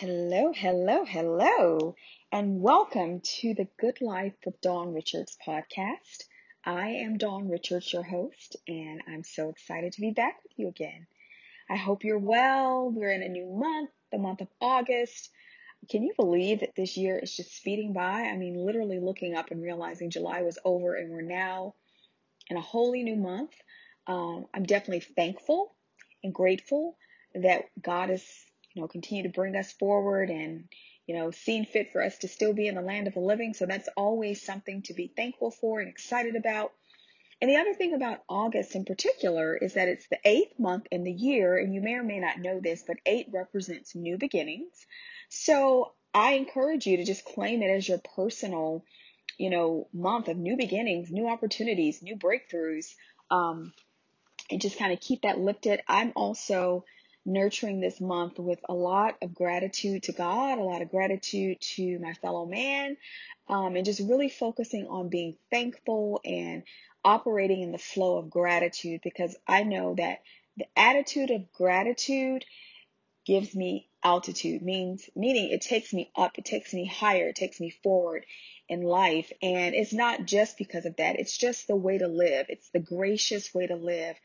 Hello, hello, hello, and welcome to the Good Life with Dawn Richards podcast. I am Dawn Richards, your host, and I'm so excited to be back with you again. I hope you're well. We're in a new month, the month of August. Can you believe that this year is just speeding by? I mean, literally looking up and realizing July was over and we're now in a wholly new month. Um, I'm definitely thankful and grateful that God is you know, continue to bring us forward and, you know, seeing fit for us to still be in the land of the living. So that's always something to be thankful for and excited about. And the other thing about August in particular is that it's the eighth month in the year, and you may or may not know this, but eight represents new beginnings. So I encourage you to just claim it as your personal, you know, month of new beginnings, new opportunities, new breakthroughs, um, and just kind of keep that lifted. I'm also nurturing this month with a lot of gratitude to God, a lot of gratitude to my fellow man, um, and just really focusing on being thankful and operating in the flow of gratitude because I know that the attitude of gratitude gives me altitude means meaning it takes me up it takes me higher it takes me forward in life. And it's not just because of that it's just the way to live it's the gracious way to live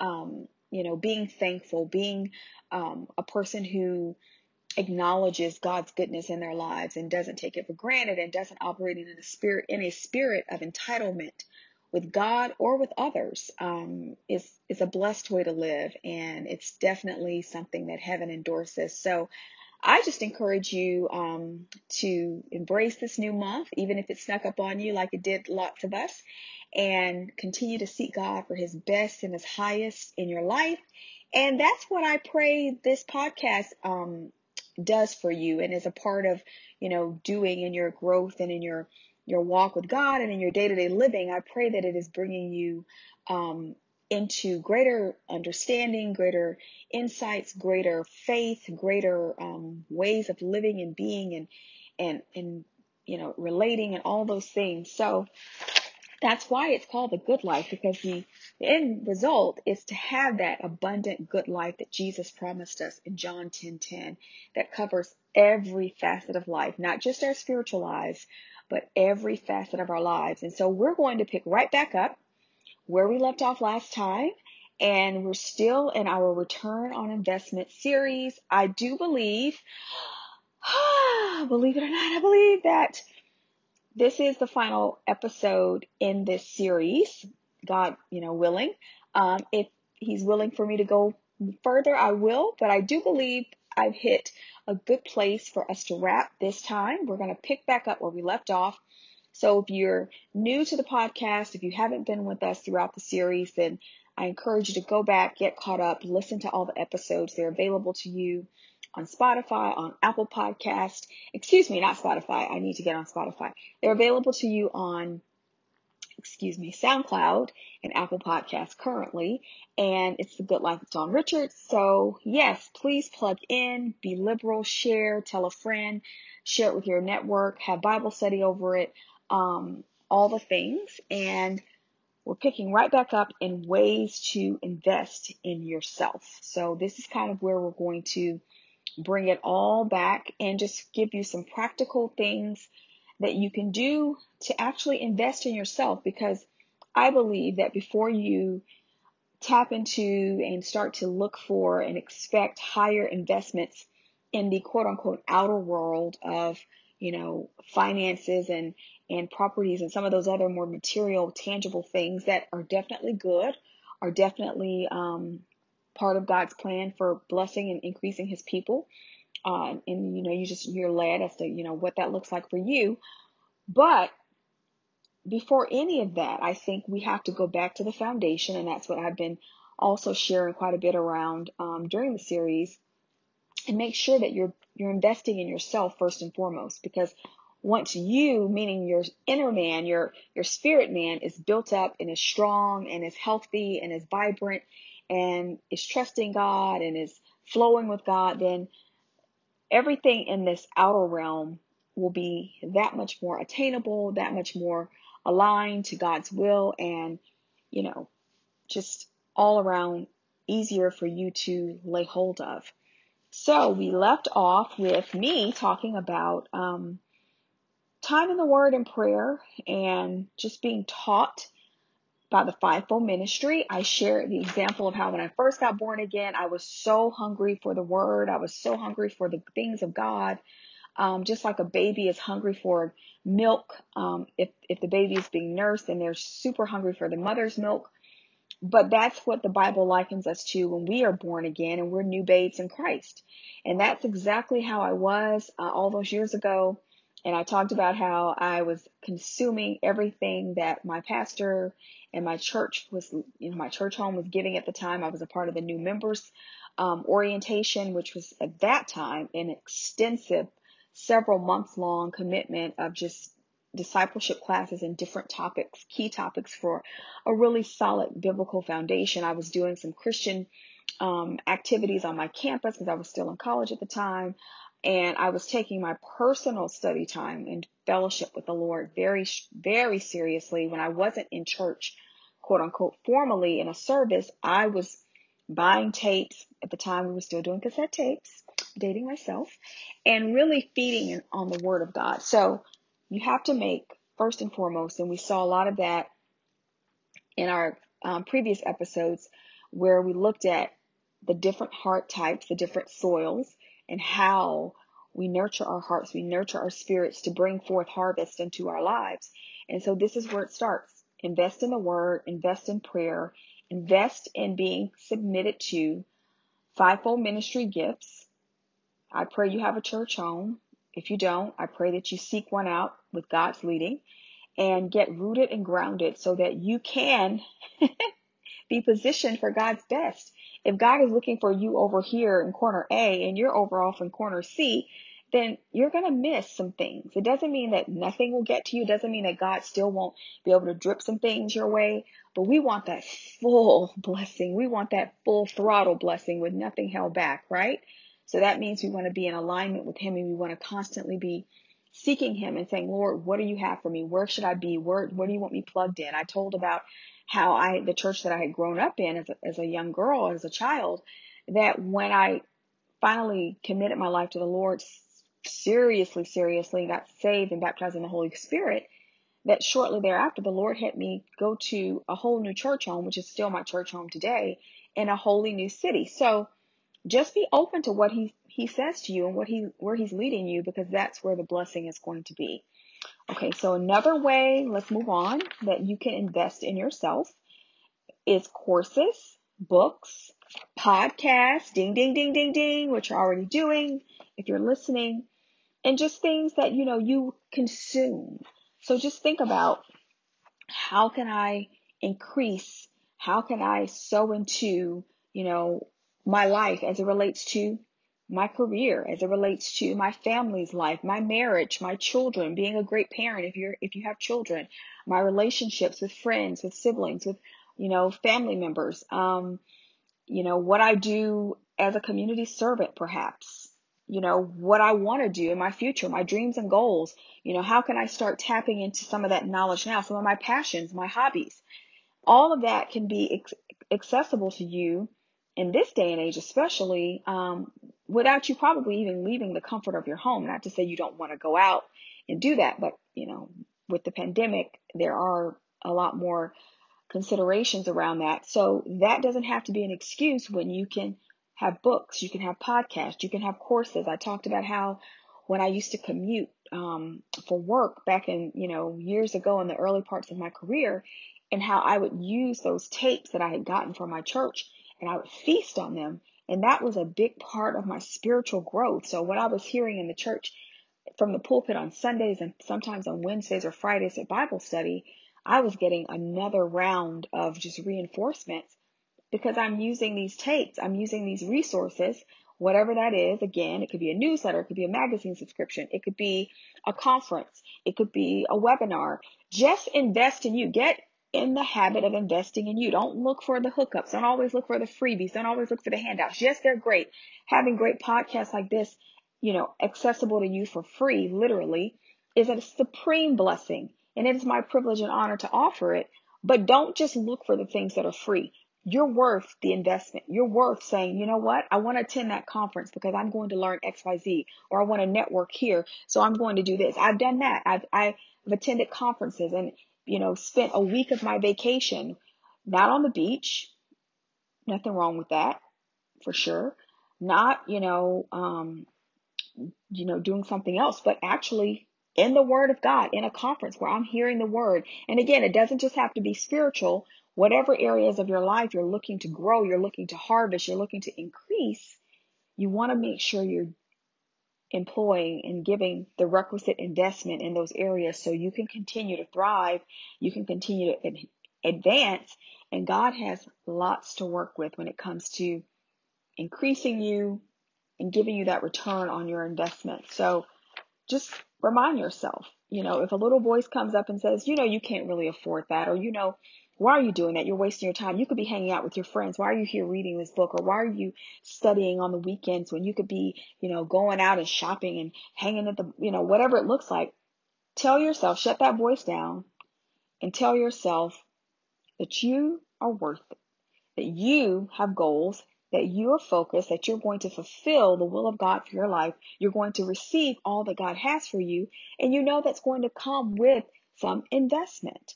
um, you know, being thankful, being um, a person who acknowledges God's goodness in their lives and doesn't take it for granted and doesn't operate in a spirit in a spirit of entitlement with God or with others um, is is a blessed way to live, and it's definitely something that heaven endorses. So. I just encourage you um, to embrace this new month, even if it snuck up on you like it did lots of us, and continue to seek God for his best and his highest in your life. And that's what I pray this podcast um, does for you and is a part of, you know, doing in your growth and in your your walk with God and in your day-to-day living. I pray that it is bringing you um, into greater understanding, greater insights, greater faith, greater um, ways of living and being and and and you know relating and all those things. So that's why it's called the good life because the, the end result is to have that abundant good life that Jesus promised us in John 10:10 10, 10, that covers every facet of life, not just our spiritual lives, but every facet of our lives. And so we're going to pick right back up where we left off last time. And we're still in our return on investment series. I do believe, believe it or not, I believe that this is the final episode in this series, God, you know, willing. Um, if He's willing for me to go further, I will, but I do believe I've hit a good place for us to wrap this time. We're going to pick back up where we left off. So if you're new to the podcast, if you haven't been with us throughout the series, then I encourage you to go back, get caught up, listen to all the episodes. They're available to you on Spotify, on Apple Podcast. Excuse me, not Spotify. I need to get on Spotify. They're available to you on excuse me, SoundCloud and Apple Podcasts currently. And it's the Good Life with Dawn Richards. So yes, please plug in, be liberal, share, tell a friend, share it with your network, have Bible study over it, um, all the things. And we're picking right back up in ways to invest in yourself. So this is kind of where we're going to bring it all back and just give you some practical things that you can do to actually invest in yourself because I believe that before you tap into and start to look for and expect higher investments in the quote unquote outer world of, you know, finances and, and properties and some of those other more material, tangible things that are definitely good, are definitely um, part of God's plan for blessing and increasing his people. Um, and you know, you just you're led as to you know what that looks like for you. But before any of that, I think we have to go back to the foundation, and that's what I've been also sharing quite a bit around um, during the series. And make sure that you're you're investing in yourself first and foremost, because once you, meaning your inner man, your your spirit man, is built up and is strong and is healthy and is vibrant and is trusting God and is flowing with God, then everything in this outer realm will be that much more attainable, that much more aligned to God's will, and, you know, just all around easier for you to lay hold of. So we left off with me talking about um, time in the Word and prayer and just being taught by the fivefold ministry. I share the example of how when I first got born again, I was so hungry for the Word. I was so hungry for the things of God. Um, just like a baby is hungry for milk, um, if if the baby is being nursed and they're super hungry for the mother's milk, but that's what the Bible likens us to when we are born again and we're new babes in Christ. And that's exactly how I was uh, all those years ago. And I talked about how I was consuming everything that my pastor and my church was, you know, my church home was giving at the time. I was a part of the new members um, orientation, which was at that time an extensive, several months long commitment of just discipleship classes and different topics, key topics for a really solid biblical foundation. I was doing some Christian um, activities on my campus because I was still in college at the time. And I was taking my personal study time and fellowship with the Lord very, very seriously. When I wasn't in church, quote unquote, formally in a service, I was buying tapes. At the time, we were still doing cassette tapes, dating myself, and really feeding on the Word of God. So you have to make, first and foremost, and we saw a lot of that in our um, previous episodes where we looked at the different heart types, the different soils, and how we nurture our hearts, we nurture our spirits to bring forth harvest into our lives. And so this is where it starts. Invest in the word, invest in prayer, invest in being submitted to fivefold ministry gifts. I pray you have a church home. If you don't, I pray that you seek one out with God's leading and get rooted and grounded so that you can be positioned for God's best. If God is looking for you over here in corner A and you're over off in corner C, then you're going to miss some things. It doesn't mean that nothing will get to you. It doesn't mean that God still won't be able to drip some things your way. But we want that full blessing. We want that full throttle blessing with nothing held back, right? So that means we want to be in alignment with Him and we want to constantly be seeking Him and saying, Lord, what do you have for me? Where should I be? Where, where do you want me plugged in? I told about how I, the church that I had grown up in as a, as a young girl, as a child, that when I finally committed my life to the Lord seriously, seriously, got saved and baptized in the Holy Spirit, that shortly thereafter, the Lord had me go to a whole new church home, which is still my church home today, in a wholly new city. So, just be open to what he he says to you and what he where he's leading you because that's where the blessing is going to be. Okay, so another way, let's move on, that you can invest in yourself is courses, books, podcasts, ding ding ding ding ding, which you're already doing if you're listening, and just things that you know you consume. So just think about how can I increase, how can I sow into, you know, my life as it relates to my career, as it relates to my family's life, my marriage, my children, being a great parent if you're if you have children, my relationships with friends, with siblings, with you know family members, um, you know what I do as a community servant, perhaps, you know what I want to do in my future, my dreams and goals. You know how can I start tapping into some of that knowledge now, some of my passions, my hobbies. All of that can be accessible to you in this day and age, especially um, without you probably even leaving the comfort of your home. Not to say you don't want to go out and do that, but you know, with the pandemic, there are a lot more considerations around that. So that doesn't have to be an excuse when you can have books, you can have podcasts, you can have courses. I talked about how when I used to commute um, for work back in, you know, years ago in the early parts of my career, and how I would use those tapes that I had gotten from my church and I would feast on them. And that was a big part of my spiritual growth. So what I was hearing in the church from the pulpit on Sundays and sometimes on Wednesdays or Fridays at Bible study, I was getting another round of just reinforcements because I'm using these tapes, I'm using these resources, whatever that is. Again, it could be a newsletter, it could be a magazine subscription, it could be a conference, it could be a webinar. Just invest in you. Get in the habit of investing in you. Don't look for the hookups. Don't always look for the freebies. Don't always look for the handouts. Yes, they're great. Having great podcasts like this, you know, accessible to you for free, literally, is a supreme blessing. And it is my privilege and honor to offer it. But don't just look for the things that are free. you're worth the investment. You're worth saying, you know what? I want to attend that conference because I'm going to learn XYZ or I want to network here. So I'm going to do this. I've done that. I've, I've attended conferences and, you know, spent a week of my vacation, not on the beach. Nothing wrong with that for sure. Not, you know, um, you know, doing something else, but actually in the Word of God in a conference where I'm hearing the Word. And again, it doesn't just have to be spiritual. Whatever areas of your life you're looking to grow, you're looking to harvest, you're looking to increase, you want to make sure you're employing and giving the requisite investment in those areas so you can continue to thrive, you can continue to advance, and God has lots to work with when it comes to increasing you and giving you that return on your investment. So just remind yourself, you know, if a little voice comes up and says, you know, you can't really afford that, or, you know, why are you doing that? You're wasting your time. You could be hanging out with your friends. Why are you here reading this book? Or why are you studying on the weekends when you could be, you know, going out and shopping and hanging at the, you know, whatever it looks like? Tell yourself, shut that voice down and tell yourself that you are worth it, that you have goals that you are focused, that you're going to fulfill the will of God for your life. You're going to receive all that God has for you. And you know that's going to come with some investment.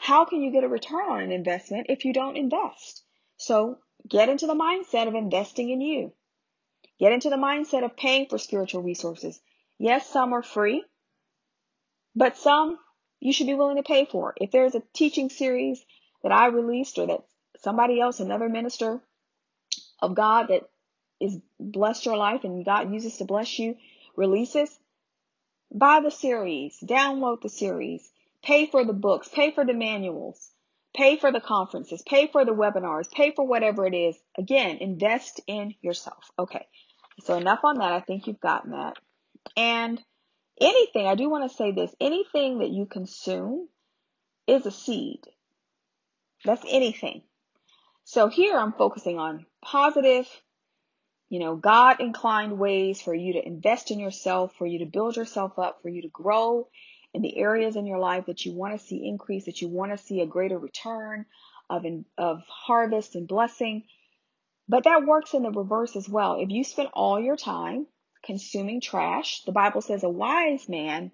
How can you get a return on an investment if you don't invest? So get into the mindset of investing in you. Get into the mindset of paying for spiritual resources. Yes, some are free, but some you should be willing to pay for. If there's a teaching series that I released or that somebody else, another minister of God that is blessed your life and God uses to bless you releases, buy the series, download the series, pay for the books, pay for the manuals, pay for the conferences, pay for the webinars, pay for whatever it is. Again, invest in yourself. Okay. So enough on that. I think you've gotten that. And anything, I do want to say this, anything that you consume is a seed. That's anything. So here I'm focusing on positive, you know, God inclined ways for you to invest in yourself, for you to build yourself up, for you to grow in the areas in your life that you want to see increase, that you want to see a greater return of, of harvest and blessing. But that works in the reverse as well. If you spend all your time consuming trash, the Bible says a wise man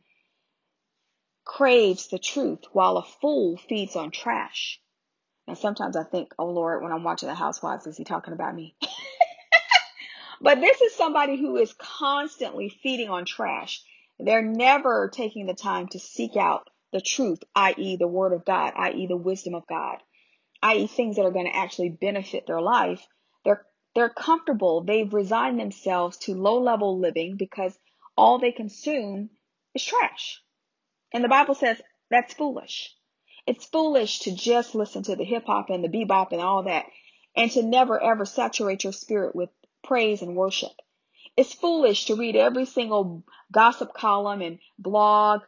craves the truth while a fool feeds on trash. And sometimes I think, oh Lord, when I'm watching the housewives, is he talking about me? but this is somebody who is constantly feeding on trash. They're never taking the time to seek out the truth, i.e., the word of God, i.e., the wisdom of God, i.e., things that are going to actually benefit their life. They're they're comfortable. They've resigned themselves to low level living because all they consume is trash. And the Bible says that's foolish. It's foolish to just listen to the hip hop and the bebop and all that and to never ever saturate your spirit with praise and worship. It's foolish to read every single gossip column and blog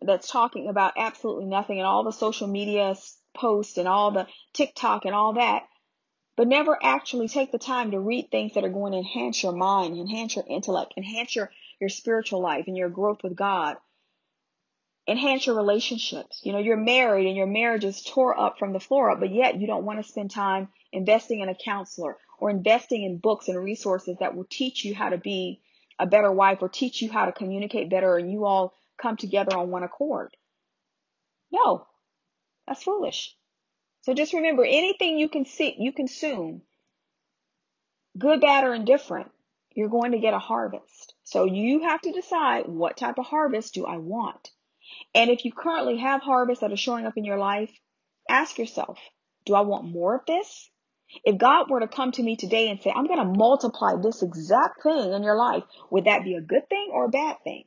that's talking about absolutely nothing and all the social media posts and all the TikTok and all that, but never actually take the time to read things that are going to enhance your mind, enhance your intellect, enhance your, your spiritual life and your growth with God enhance your relationships. You know, you're married and your marriage is tore up from the floor up, but yet you don't want to spend time investing in a counselor or investing in books and resources that will teach you how to be a better wife or teach you how to communicate better and you all come together on one accord. No, that's foolish. So just remember anything you can see, you consume, good, bad, or indifferent, you're going to get a harvest. So you have to decide what type of harvest do I want? And if you currently have harvests that are showing up in your life, ask yourself, do I want more of this? If God were to come to me today and say, I'm going to multiply this exact thing in your life, would that be a good thing or a bad thing?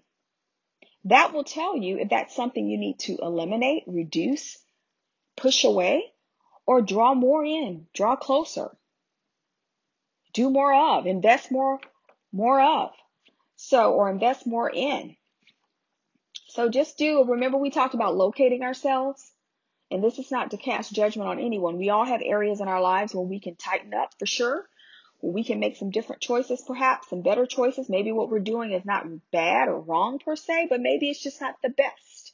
That will tell you if that's something you need to eliminate, reduce, push away, or draw more in, draw closer. Do more of, invest more, more of. So, or invest more in. So just do, remember we talked about locating ourselves? And this is not to cast judgment on anyone. We all have areas in our lives where we can tighten up for sure. We can make some different choices, perhaps, some better choices. Maybe what we're doing is not bad or wrong per se, but maybe it's just not the best.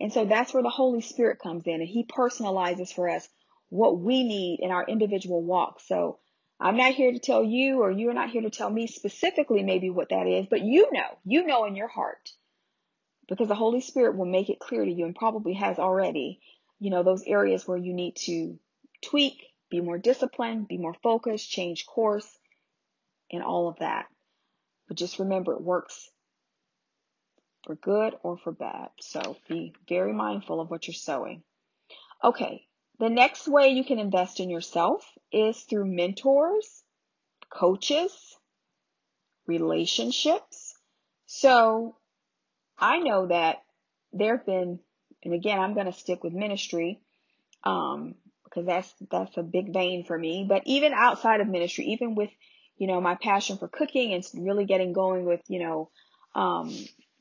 And so that's where the Holy Spirit comes in and He personalizes for us what we need in our individual walk. So I'm not here to tell you, or you're not here to tell me specifically maybe what that is, but you know, you know in your heart because the Holy Spirit will make it clear to you and probably has already, you know, those areas where you need to tweak, be more disciplined, be more focused, change course, and all of that. But just remember, it works for good or for bad. So be very mindful of what you're sowing. Okay, the next way you can invest in yourself is through mentors, coaches, relationships. So I know that there have been, and again, I'm going to stick with ministry, um, because that's, that's a big vein for me. But even outside of ministry, even with, you know, my passion for cooking and really getting going with, you know, um,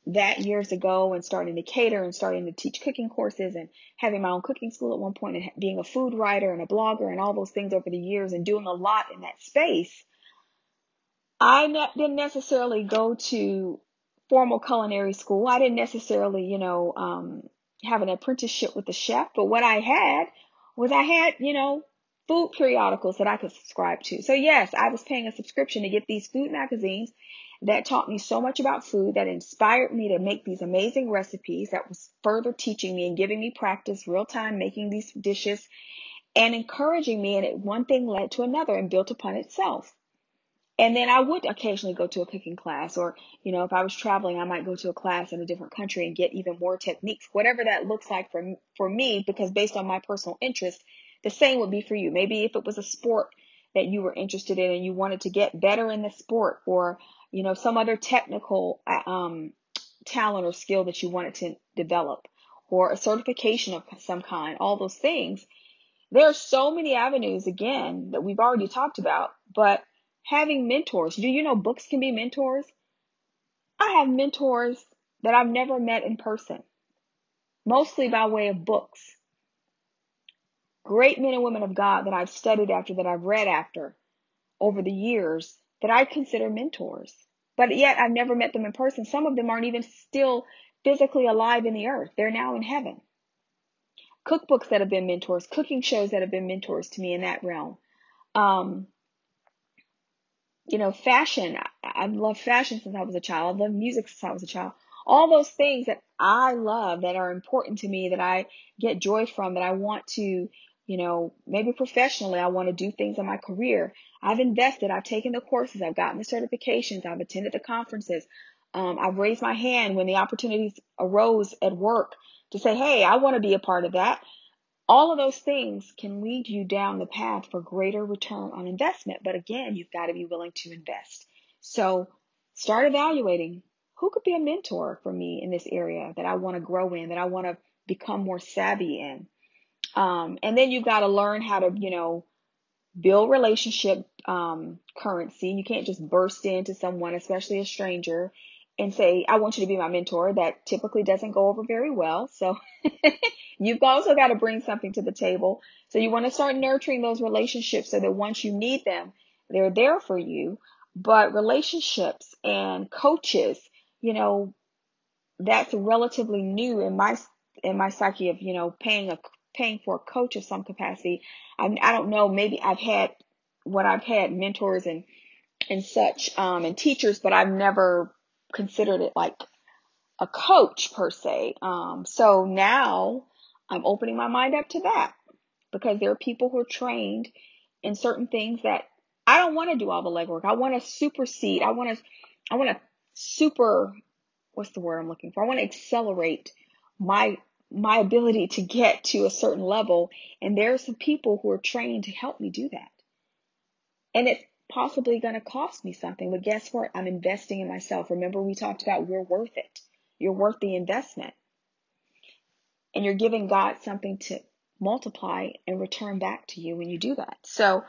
that years ago and starting to cater and starting to teach cooking courses and having my own cooking school at one point and being a food writer and a blogger and all those things over the years and doing a lot in that space. I didn't necessarily go to formal culinary school. I didn't necessarily, you know, um, have an apprenticeship with the chef, but what I had was I had, you know, food periodicals that I could subscribe to. So yes, I was paying a subscription to get these food magazines that taught me so much about food, that inspired me to make these amazing recipes, that was further teaching me and giving me practice real time making these dishes and encouraging me. And it, one thing led to another and built upon itself. And then I would occasionally go to a cooking class, or, you know, if I was traveling, I might go to a class in a different country and get even more techniques, whatever that looks like for, for me, because based on my personal interest, the same would be for you. Maybe if it was a sport that you were interested in and you wanted to get better in the sport, or, you know, some other technical, uh, um, talent or skill that you wanted to develop, or a certification of some kind, all those things. There are so many avenues, again, that we've already talked about, but having mentors. Do you know books can be mentors? I have mentors that I've never met in person, mostly by way of books. Great men and women of God that I've studied after, that I've read after over the years, that I consider mentors. But yet I've never met them in person. Some of them aren't even still physically alive in the earth. They're now in heaven. Cookbooks that have been mentors, cooking shows that have been mentors to me in that realm. Um, you know, fashion. I, have loved fashion since I was a child. I've loved music since I was a child. All those things that I love that are important to me that I get joy from that I want to, you know, maybe professionally, I want to do things in my career. I've invested. I've taken the courses. I've gotten the certifications. I've attended the conferences. Um, I've raised my hand when the opportunities arose at work to say, Hey, I want to be a part of that. All of those things can lead you down the path for greater return on investment. But again, you've got to be willing to invest. So start evaluating who could be a mentor for me in this area that I want to grow in, that I want to become more savvy in. Um, and then you've got to learn how to, you know, build relationship um, currency. You can't just burst into someone, especially a stranger, and say, I want you to be my mentor. That typically doesn't go over very well. So you've also got to bring something to the table. So you want to start nurturing those relationships so that once you need them, they're there for you. But relationships and coaches, you know, that's relatively new in my in my psyche of you know paying a paying for a coach of some capacity. I, I don't know. Maybe I've had what I've had mentors and and such um, and teachers, but I've never considered it like a coach per se. Um, so now I'm opening my mind up to that because there are people who are trained in certain things that I don't want to do all the legwork. I want to supersede. I want to, I want to super, what's the word I'm looking for? I want to accelerate my, my ability to get to a certain level. And there are some people who are trained to help me do that. And it's possibly going to cost me something, but guess what? I'm investing in myself. Remember we talked about we're worth it. You're worth the investment. And you're giving God something to multiply and return back to you when you do that. So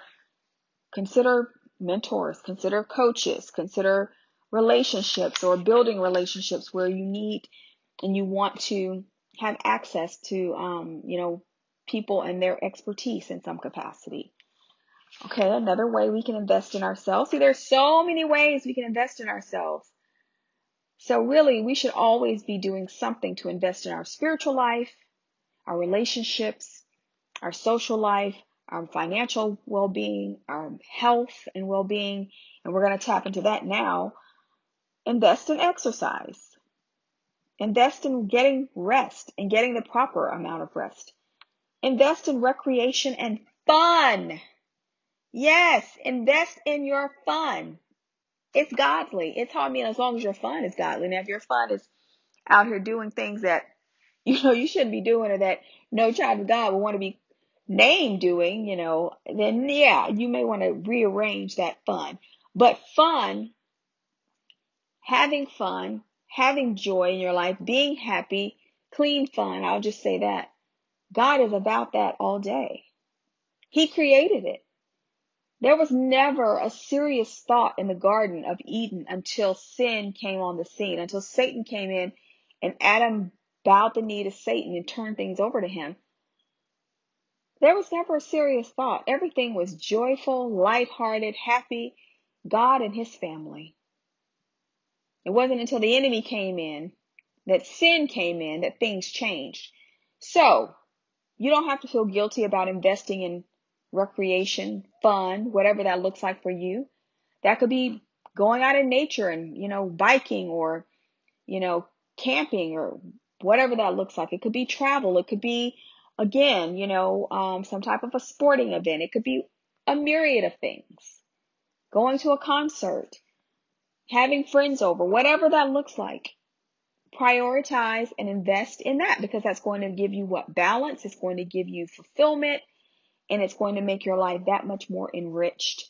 consider mentors, consider coaches, consider relationships or building relationships where you need and you want to have access to, um, you know, people and their expertise in some capacity. Okay, another way we can invest in ourselves. See, there's so many ways we can invest in ourselves. So really, we should always be doing something to invest in our spiritual life, our relationships, our social life, our financial well being, our health and well being, and we're going to tap into that now. Invest in exercise. Invest in getting rest and getting the proper amount of rest. Invest in recreation and fun. Yes, invest in your fun. It's godly. It's I mean as long as your fun is godly. Now if your fun is out here doing things that you know you shouldn't be doing or that no child of God would want to be named doing, you know, then yeah, you may want to rearrange that fun. But fun, having fun, having joy in your life, being happy, clean fun, I'll just say that. God is about that all day. He created it. There was never a serious thought in the Garden of Eden until sin came on the scene, until Satan came in and Adam bowed the knee to Satan and turned things over to him. There was never a serious thought. Everything was joyful, lighthearted, happy, God and his family. It wasn't until the enemy came in, that sin came in, that things changed. So, you don't have to feel guilty about investing in recreation, fun, whatever that looks like for you. That could be going out in nature and, you know, biking or, you know, camping or whatever that looks like. It could be travel. It could be, again, you know, um, some type of a sporting event. It could be a myriad of things. Going to a concert, having friends over, whatever that looks like. Prioritize and invest in that because that's going to give you what balance. It's going to give you fulfillment and it's going to make your life that much more enriched.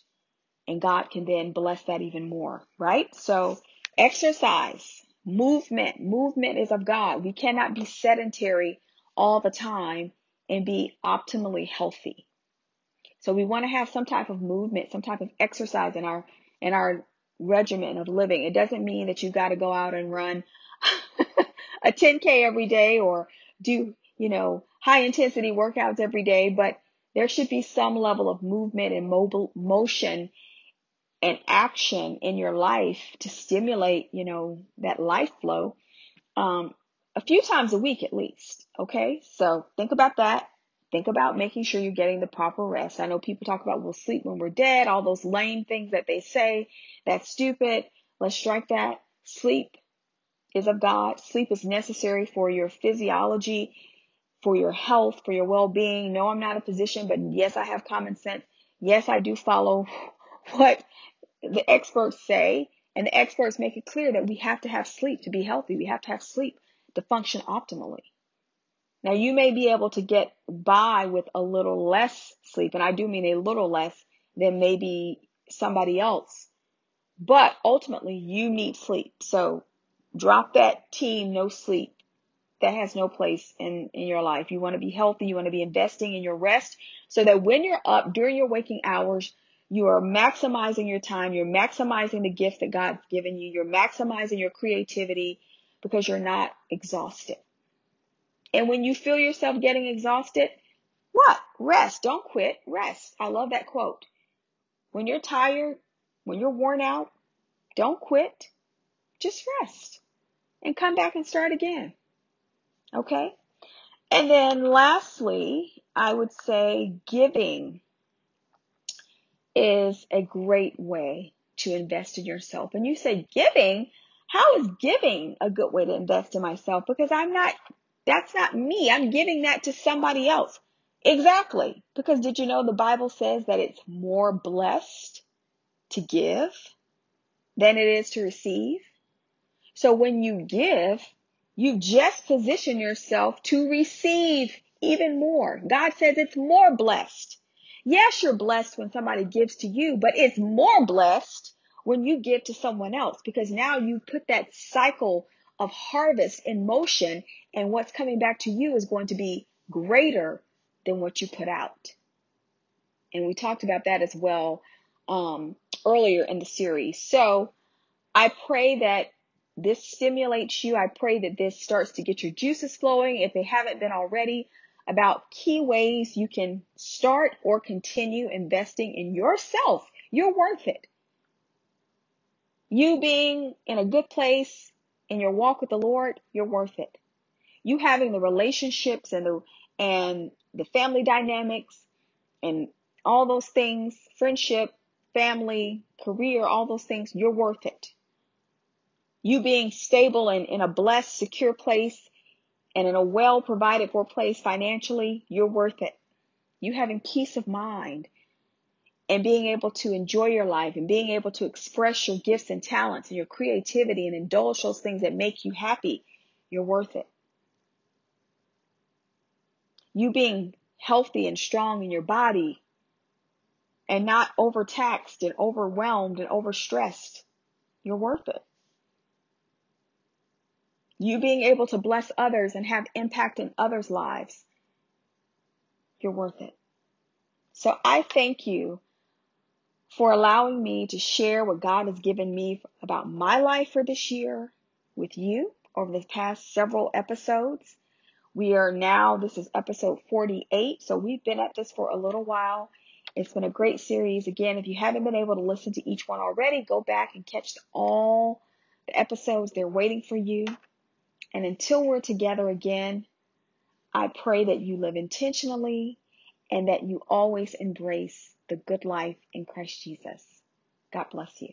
And God can then bless that even more, right? So exercise, movement, movement is of God. We cannot be sedentary all the time and be optimally healthy. So we want to have some type of movement, some type of exercise in our in our regimen of living. It doesn't mean that you got to go out and run a 10k every day or do, you know, high intensity workouts every day, but there should be some level of movement and mobile motion and action in your life to stimulate, you know, that life flow um, a few times a week at least. Okay, so think about that. Think about making sure you're getting the proper rest. I know people talk about we'll sleep when we're dead, all those lame things that they say. That's stupid. Let's strike that. Sleep is of God. Sleep is necessary for your physiology for your health, for your well-being. No, I'm not a physician, but yes, I have common sense. Yes, I do follow what the experts say, and the experts make it clear that we have to have sleep to be healthy. We have to have sleep to function optimally. Now, you may be able to get by with a little less sleep, and I do mean a little less than maybe somebody else, but ultimately you need sleep. So drop that team no sleep that has no place in, in your life. You want to be healthy. You want to be investing in your rest so that when you're up during your waking hours, you are maximizing your time. You're maximizing the gift that God's given you. You're maximizing your creativity because you're not exhausted. And when you feel yourself getting exhausted, what? Rest. Don't quit. Rest. I love that quote. When you're tired, when you're worn out, don't quit. Just rest and come back and start again. Okay. And then lastly, I would say giving is a great way to invest in yourself. And you say giving, how is giving a good way to invest in myself? Because I'm not, that's not me. I'm giving that to somebody else. Exactly. Because did you know the Bible says that it's more blessed to give than it is to receive? So when you give, you just position yourself to receive even more. God says it's more blessed. Yes, you're blessed when somebody gives to you, but it's more blessed when you give to someone else because now you put that cycle of harvest in motion and what's coming back to you is going to be greater than what you put out. And we talked about that as well um, earlier in the series. So I pray that this stimulates you. I pray that this starts to get your juices flowing if they haven't been already about key ways you can start or continue investing in yourself. You're worth it. You being in a good place in your walk with the Lord, you're worth it. You having the relationships and the and the family dynamics and all those things, friendship, family, career, all those things, you're worth it. You being stable and in a blessed, secure place and in a well provided for place financially, you're worth it. You having peace of mind and being able to enjoy your life and being able to express your gifts and talents and your creativity and indulge those things that make you happy, you're worth it. You being healthy and strong in your body and not overtaxed and overwhelmed and overstressed, you're worth it. You being able to bless others and have impact in others' lives, you're worth it. So I thank you for allowing me to share what God has given me about my life for this year with you over the past several episodes. We are now, this is episode 48, so we've been at this for a little while. It's been a great series. Again, if you haven't been able to listen to each one already, go back and catch all the episodes. They're waiting for you. And until we're together again, I pray that you live intentionally and that you always embrace the good life in Christ Jesus. God bless you.